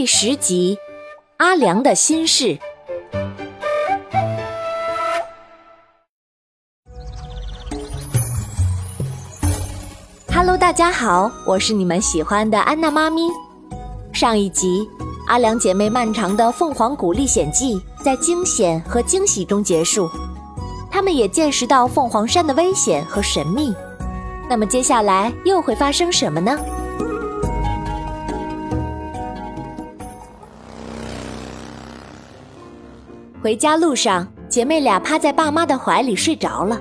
第十集，阿良的心事。Hello，大家好，我是你们喜欢的安娜妈咪。上一集，阿良姐妹漫长的凤凰谷历险记在惊险和惊喜中结束，他们也见识到凤凰山的危险和神秘。那么接下来又会发生什么呢？回家路上，姐妹俩趴在爸妈的怀里睡着了，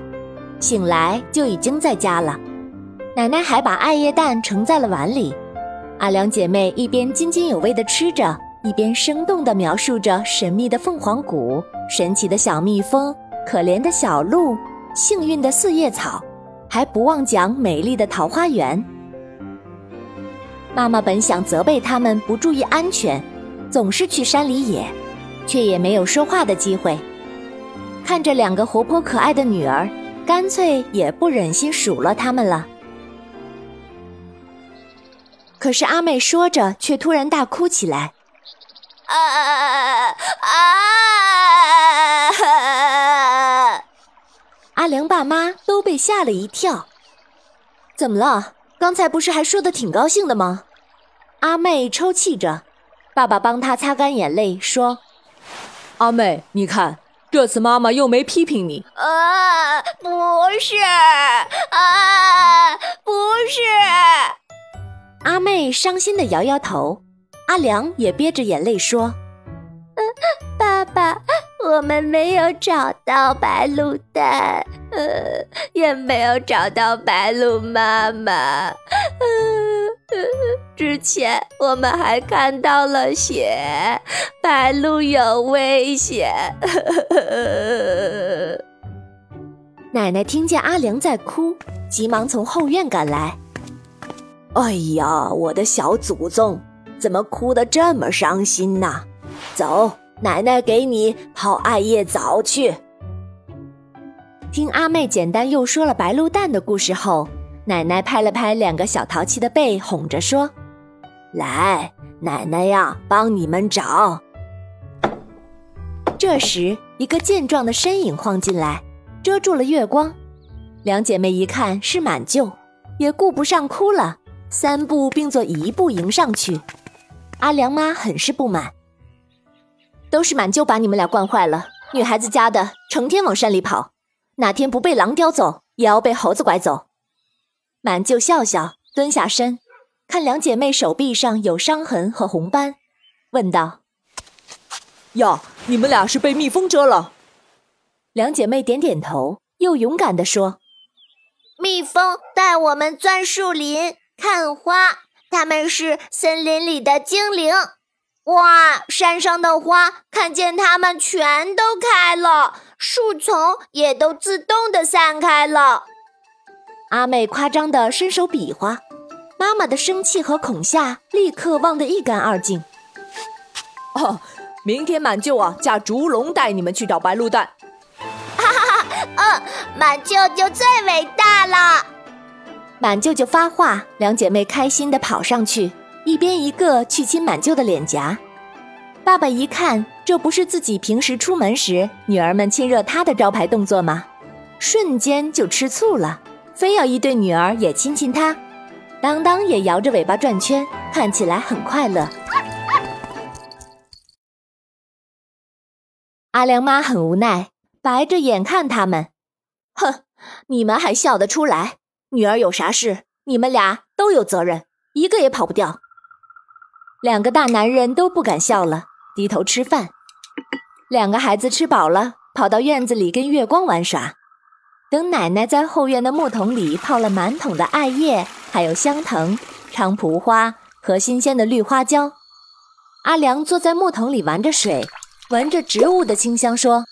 醒来就已经在家了。奶奶还把艾叶蛋盛在了碗里，阿良姐妹一边津津有味地吃着，一边生动地描述着神秘的凤凰谷、神奇的小蜜蜂、可怜的小鹿、幸运的四叶草，还不忘讲美丽的桃花源。妈妈本想责备他们不注意安全，总是去山里野。却也没有说话的机会。看着两个活泼可爱的女儿，干脆也不忍心数落他们了。可是阿妹说着，却突然大哭起来。啊啊！阿良爸妈都被吓了一跳。怎么了？刚才不是还说的挺高兴的吗？阿妹抽泣着，爸爸帮她擦干眼泪，说。阿妹，你看，这次妈妈又没批评你。啊，不是，啊，不是。阿妹伤心的摇摇头，阿良也憋着眼泪说：“爸爸，我们没有找到白鹿蛋，呃，也没有找到白鹿妈妈。” 之前我们还看到了血，白鹿有危险。奶奶听见阿良在哭，急忙从后院赶来。哎呀，我的小祖宗，怎么哭得这么伤心呢？走，奶奶给你泡艾叶澡去。听阿妹简单又说了白鹿蛋的故事后。奶奶拍了拍两个小淘气的背，哄着说：“来，奶奶呀，帮你们找。”这时，一个健壮的身影晃进来，遮住了月光。两姐妹一看是满舅，也顾不上哭了，三步并作一步迎上去。阿良妈很是不满：“都是满舅把你们俩惯坏了，女孩子家的，成天往山里跑，哪天不被狼叼走，也要被猴子拐走。”满就笑笑，蹲下身，看两姐妹手臂上有伤痕和红斑，问道：“哟，你们俩是被蜜蜂蛰了？”两姐妹点点头，又勇敢地说：“蜜蜂带我们钻树林看花，他们是森林里的精灵。哇，山上的花看见它们全都开了，树丛也都自动的散开了。”阿妹夸张的伸手比划，妈妈的生气和恐吓立刻忘得一干二净。哦，明天满舅啊驾烛龙带你们去找白鹿蛋。哈哈哈，嗯，满舅舅最伟大了。满舅舅发话，两姐妹开心地跑上去，一边一个去亲满舅的脸颊。爸爸一看，这不是自己平时出门时女儿们亲热他的招牌动作吗？瞬间就吃醋了。非要一对女儿也亲亲他，当当也摇着尾巴转圈，看起来很快乐。阿良妈很无奈，白着眼看他们，哼，你们还笑得出来？女儿有啥事，你们俩都有责任，一个也跑不掉。两个大男人都不敢笑了，低头吃饭。两个孩子吃饱了，跑到院子里跟月光玩耍。等奶奶在后院的木桶里泡了满桶的艾叶，还有香藤、菖蒲花和新鲜的绿花椒，阿良坐在木桶里玩着水，闻着植物的清香，说：“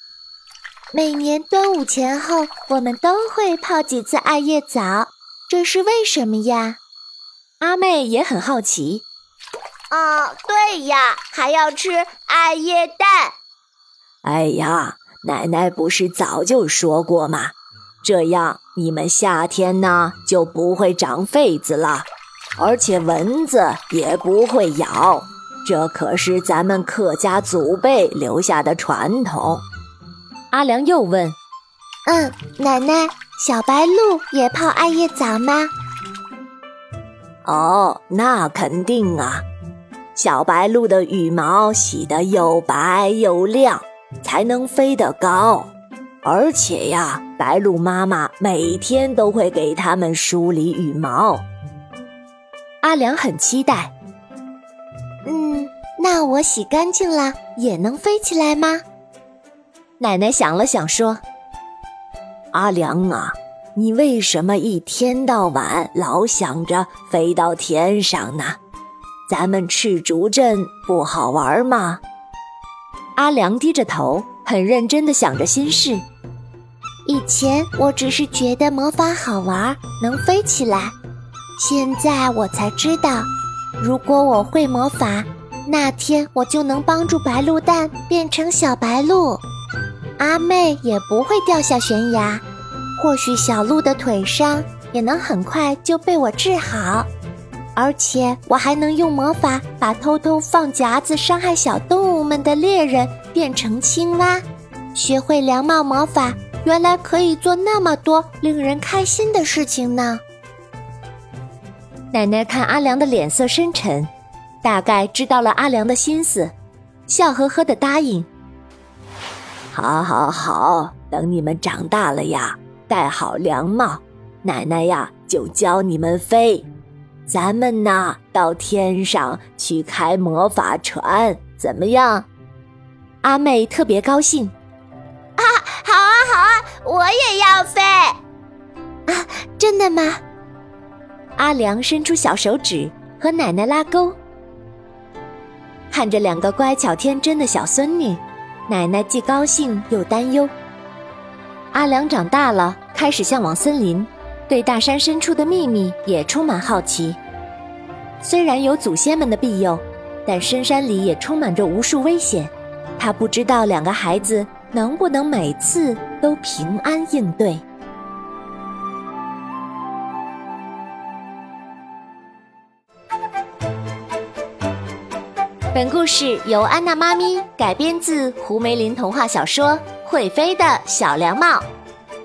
每年端午前后，我们都会泡几次艾叶澡，这是为什么呀？”阿妹也很好奇。啊，对呀，还要吃艾叶蛋。哎呀，奶奶不是早就说过吗？这样，你们夏天呢就不会长痱子了，而且蚊子也不会咬，这可是咱们客家祖辈留下的传统。阿良又问：“嗯，奶奶，小白鹿也泡艾叶澡吗？”哦，那肯定啊！小白鹿的羽毛洗得又白又亮，才能飞得高。而且呀，白鹭妈妈每天都会给它们梳理羽毛。阿良很期待。嗯，那我洗干净了也能飞起来吗？奶奶想了想说：“阿良啊。”你为什么一天到晚老想着飞到天上呢？咱们赤竹镇不好玩吗？阿良低着头，很认真地想着心事。以前我只是觉得魔法好玩，能飞起来。现在我才知道，如果我会魔法，那天我就能帮助白鹿蛋变成小白鹿，阿妹也不会掉下悬崖。或许小鹿的腿伤也能很快就被我治好，而且我还能用魔法把偷偷放夹子伤害小动物们的猎人变成青蛙。学会凉帽魔法，原来可以做那么多令人开心的事情呢。奶奶看阿良的脸色深沉，大概知道了阿良的心思，笑呵呵的答应：“好，好，好，等你们长大了呀。”戴好凉帽，奶奶呀就教你们飞。咱们呢到天上去开魔法船，怎么样？阿妹特别高兴。啊，好啊好啊，我也要飞。啊，真的吗？阿良伸出小手指和奶奶拉钩，看着两个乖巧天真的小孙女，奶奶既高兴又担忧。阿良长大了，开始向往森林，对大山深处的秘密也充满好奇。虽然有祖先们的庇佑，但深山里也充满着无数危险。他不知道两个孩子能不能每次都平安应对。本故事由安娜妈咪改编自胡梅林童话小说。会飞的小凉帽，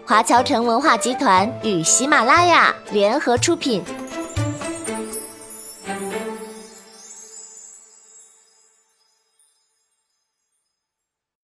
华侨城文化集团与喜马拉雅联合出品。